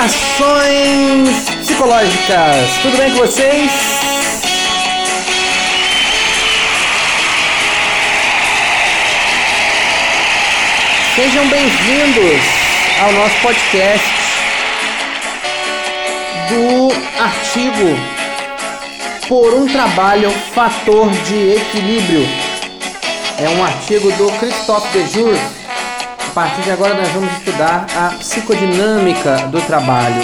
Reflexões psicológicas. Tudo bem com vocês? Sejam bem-vindos ao nosso podcast do artigo Por um Trabalho Fator de Equilíbrio. É um artigo do Christophe Dejour. A partir de agora nós vamos estudar a psicodinâmica do trabalho.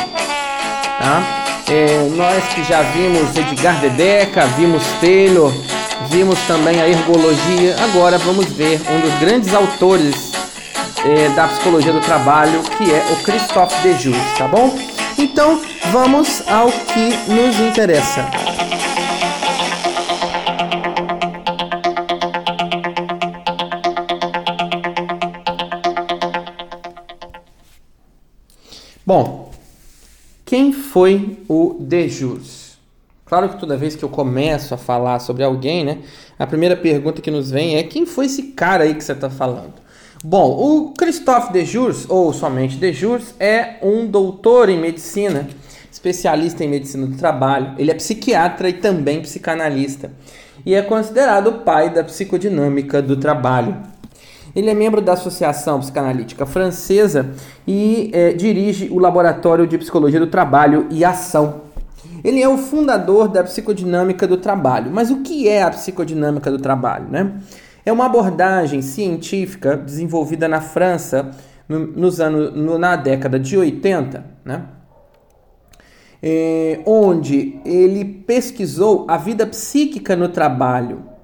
Tá? É, nós que já vimos Edgar Dedeca, vimos Taylor, vimos também a ergologia, agora vamos ver um dos grandes autores é, da psicologia do trabalho, que é o Christophe Dejour, tá bom? Então vamos ao que nos interessa. Foi o Dejus? Claro que toda vez que eu começo a falar sobre alguém, né, a primeira pergunta que nos vem é quem foi esse cara aí que você está falando? Bom, o Christophe Dejurs, ou somente Dejurs, é um doutor em medicina, especialista em medicina do trabalho. Ele é psiquiatra e também psicanalista e é considerado o pai da psicodinâmica do trabalho. Ele é membro da Associação Psicanalítica Francesa e é, dirige o Laboratório de Psicologia do Trabalho e Ação. Ele é o fundador da psicodinâmica do trabalho. Mas o que é a psicodinâmica do trabalho? Né? É uma abordagem científica desenvolvida na França no, nos anos, no, na década de 80, né? É, onde ele pesquisou a vida psíquica no trabalho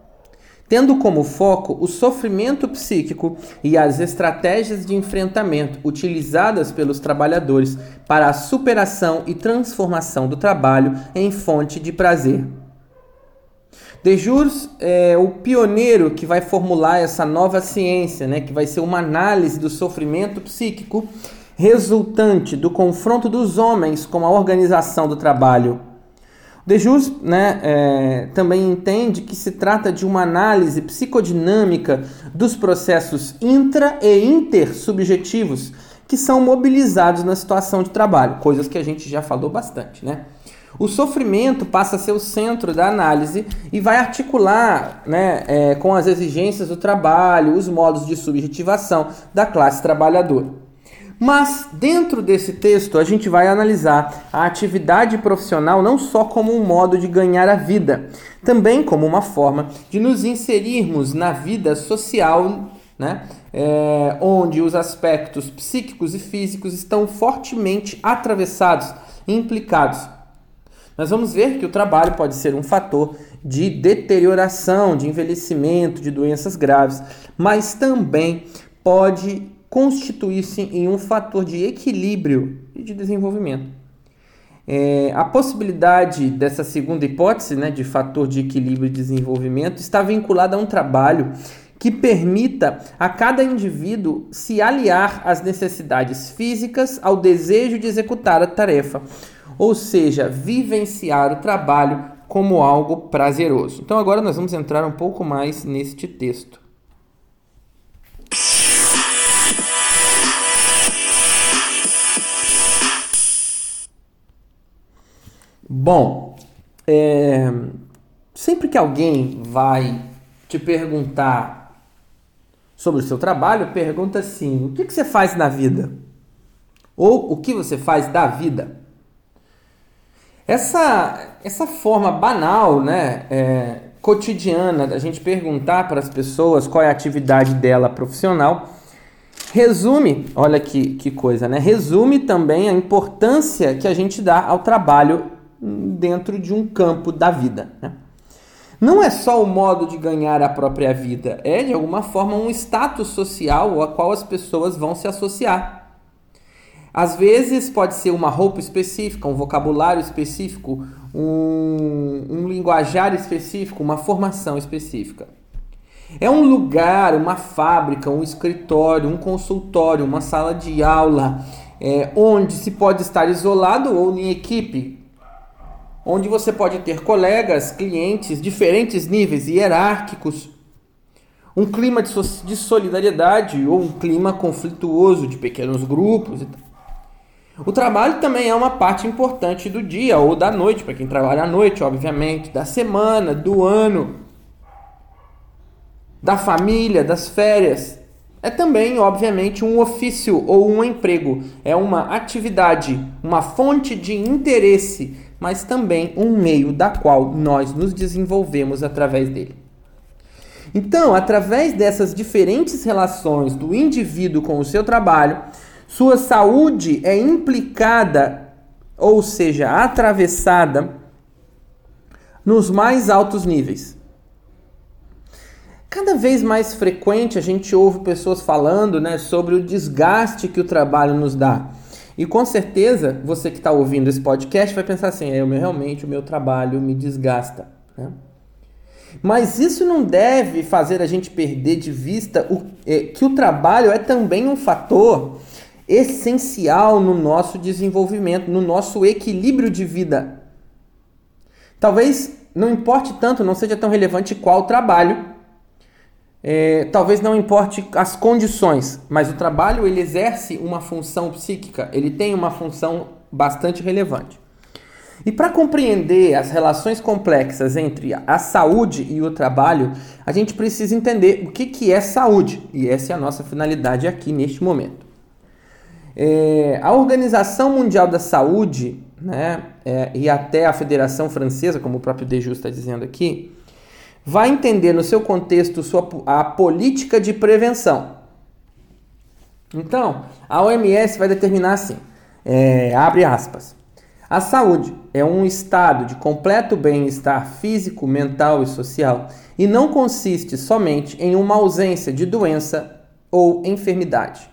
tendo como foco o sofrimento psíquico e as estratégias de enfrentamento utilizadas pelos trabalhadores para a superação e transformação do trabalho em fonte de prazer. De Jures é o pioneiro que vai formular essa nova ciência, né, que vai ser uma análise do sofrimento psíquico resultante do confronto dos homens com a organização do trabalho Dejus né, é, também entende que se trata de uma análise psicodinâmica dos processos intra e intersubjetivos que são mobilizados na situação de trabalho, coisas que a gente já falou bastante. Né? O sofrimento passa a ser o centro da análise e vai articular né, é, com as exigências do trabalho, os modos de subjetivação da classe trabalhadora. Mas dentro desse texto a gente vai analisar a atividade profissional não só como um modo de ganhar a vida, também como uma forma de nos inserirmos na vida social, né? É, onde os aspectos psíquicos e físicos estão fortemente atravessados e implicados. Nós vamos ver que o trabalho pode ser um fator de deterioração, de envelhecimento, de doenças graves, mas também pode constituir-se em um fator de equilíbrio e de desenvolvimento. É, a possibilidade dessa segunda hipótese, né, de fator de equilíbrio e desenvolvimento, está vinculada a um trabalho que permita a cada indivíduo se aliar às necessidades físicas ao desejo de executar a tarefa, ou seja, vivenciar o trabalho como algo prazeroso. Então agora nós vamos entrar um pouco mais neste texto. Bom, é, sempre que alguém vai te perguntar sobre o seu trabalho, pergunta assim: o que, que você faz na vida? Ou o que você faz da vida? Essa, essa forma banal, né, é, cotidiana da gente perguntar para as pessoas qual é a atividade dela profissional, resume, olha que, que coisa, né? Resume também a importância que a gente dá ao trabalho dentro de um campo da vida. Né? Não é só o modo de ganhar a própria vida, é de alguma forma um status social a qual as pessoas vão se associar. Às vezes pode ser uma roupa específica, um vocabulário específico, um, um linguajar específico, uma formação específica. É um lugar, uma fábrica, um escritório, um consultório, uma sala de aula, é, onde se pode estar isolado ou em equipe, onde você pode ter colegas, clientes, diferentes níveis hierárquicos, um clima de solidariedade ou um clima conflituoso de pequenos grupos. O trabalho também é uma parte importante do dia ou da noite, para quem trabalha à noite, obviamente, da semana, do ano, da família, das férias. É também, obviamente, um ofício ou um emprego. É uma atividade, uma fonte de interesse, mas também um meio da qual nós nos desenvolvemos através dele. Então, através dessas diferentes relações do indivíduo com o seu trabalho, sua saúde é implicada, ou seja, atravessada nos mais altos níveis. Cada vez mais frequente a gente ouve pessoas falando né, sobre o desgaste que o trabalho nos dá. E com certeza você que está ouvindo esse podcast vai pensar assim: é, realmente o meu trabalho me desgasta. Né? Mas isso não deve fazer a gente perder de vista o, é, que o trabalho é também um fator essencial no nosso desenvolvimento, no nosso equilíbrio de vida. Talvez não importe tanto, não seja tão relevante qual o trabalho. É, talvez não importe as condições, mas o trabalho ele exerce uma função psíquica, ele tem uma função bastante relevante. E para compreender as relações complexas entre a saúde e o trabalho, a gente precisa entender o que, que é saúde. E essa é a nossa finalidade aqui neste momento. É, a Organização Mundial da Saúde, né, é, e até a Federação Francesa, como o próprio Dejus está dizendo aqui, vai entender no seu contexto sua, a política de prevenção. Então, a OMS vai determinar assim, é, abre aspas, a saúde é um estado de completo bem-estar físico, mental e social e não consiste somente em uma ausência de doença ou enfermidade.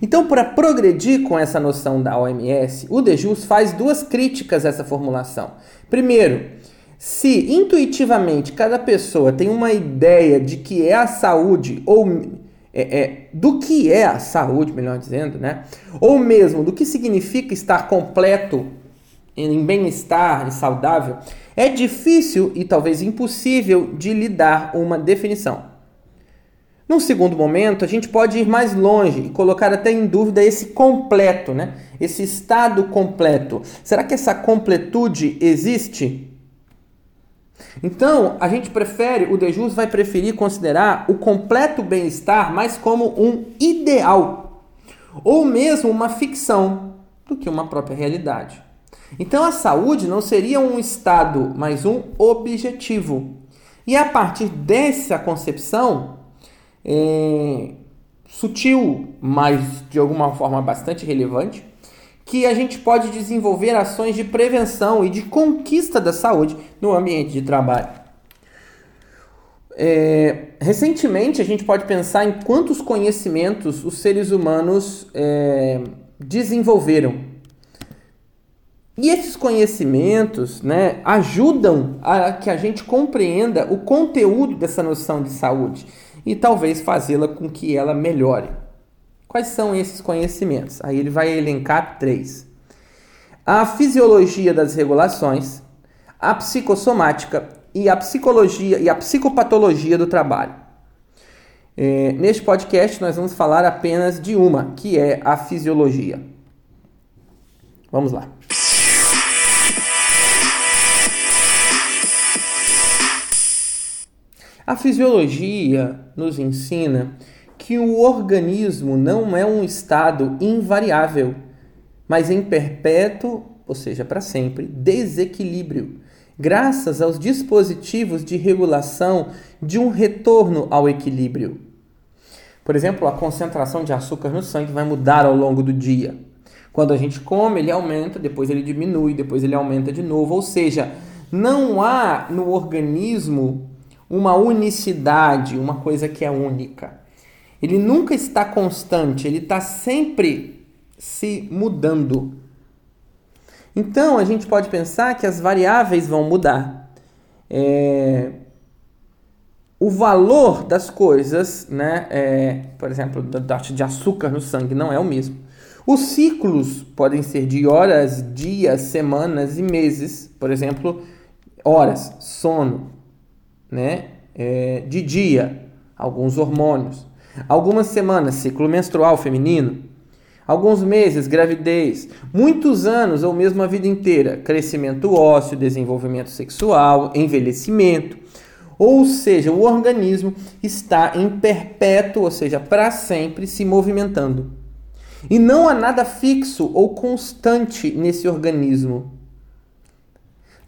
Então, para progredir com essa noção da OMS, o Dejus faz duas críticas a essa formulação. Primeiro, se intuitivamente cada pessoa tem uma ideia de que é a saúde ou é, é, do que é a saúde, melhor dizendo, né? Ou mesmo do que significa estar completo em bem-estar e saudável, é difícil e talvez impossível de lhe dar uma definição. Num segundo momento, a gente pode ir mais longe e colocar até em dúvida esse completo, né? Esse estado completo. Será que essa completude existe? Então, a gente prefere, o Dejus vai preferir considerar o completo bem-estar mais como um ideal, ou mesmo uma ficção, do que uma própria realidade. Então, a saúde não seria um estado, mas um objetivo. E a partir dessa concepção, é, sutil, mas de alguma forma bastante relevante, que a gente pode desenvolver ações de prevenção e de conquista da saúde no ambiente de trabalho. É, recentemente, a gente pode pensar em quantos conhecimentos os seres humanos é, desenvolveram. E esses conhecimentos né, ajudam a que a gente compreenda o conteúdo dessa noção de saúde e talvez fazê-la com que ela melhore. Quais são esses conhecimentos? Aí ele vai elencar três: a fisiologia das regulações, a psicossomática e a psicologia e a psicopatologia do trabalho. É, neste podcast nós vamos falar apenas de uma, que é a fisiologia. Vamos lá. A fisiologia nos ensina que o organismo não é um estado invariável, mas em perpétuo, ou seja, para sempre, desequilíbrio, graças aos dispositivos de regulação de um retorno ao equilíbrio. Por exemplo, a concentração de açúcar no sangue vai mudar ao longo do dia. Quando a gente come, ele aumenta, depois ele diminui, depois ele aumenta de novo, ou seja, não há no organismo uma unicidade, uma coisa que é única. Ele nunca está constante, ele está sempre se mudando. Então a gente pode pensar que as variáveis vão mudar. É... O valor das coisas, né, é, por exemplo, da taxa de açúcar no sangue não é o mesmo. Os ciclos podem ser de horas, dias, semanas e meses. Por exemplo, horas, sono, né? É, de dia, alguns hormônios. Algumas semanas, ciclo menstrual feminino. Alguns meses, gravidez. Muitos anos ou mesmo a vida inteira, crescimento ósseo, desenvolvimento sexual, envelhecimento. Ou seja, o organismo está em perpétuo, ou seja, para sempre se movimentando. E não há nada fixo ou constante nesse organismo.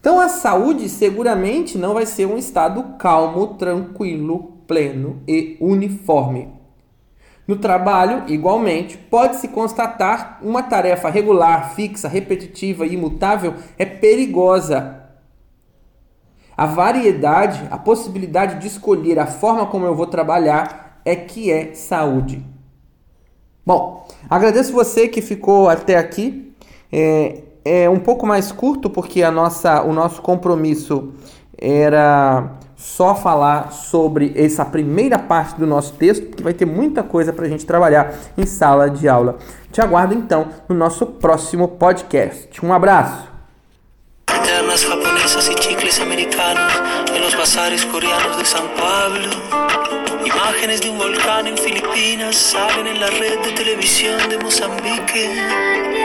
Então a saúde seguramente não vai ser um estado calmo, tranquilo, pleno e uniforme. No trabalho, igualmente, pode-se constatar uma tarefa regular, fixa, repetitiva e imutável é perigosa. A variedade, a possibilidade de escolher a forma como eu vou trabalhar é que é saúde. Bom, agradeço você que ficou até aqui. É, é um pouco mais curto porque a nossa, o nosso compromisso era só falar sobre essa primeira parte do nosso texto, porque vai ter muita coisa para a gente trabalhar em sala de aula. Te aguardo então no nosso próximo podcast. Um abraço! Japonesas e chicles americanos em los bazares coreanos de São Paulo. Imágenes de um volcán em Filipinas salen en la red de televisión de Mozambique.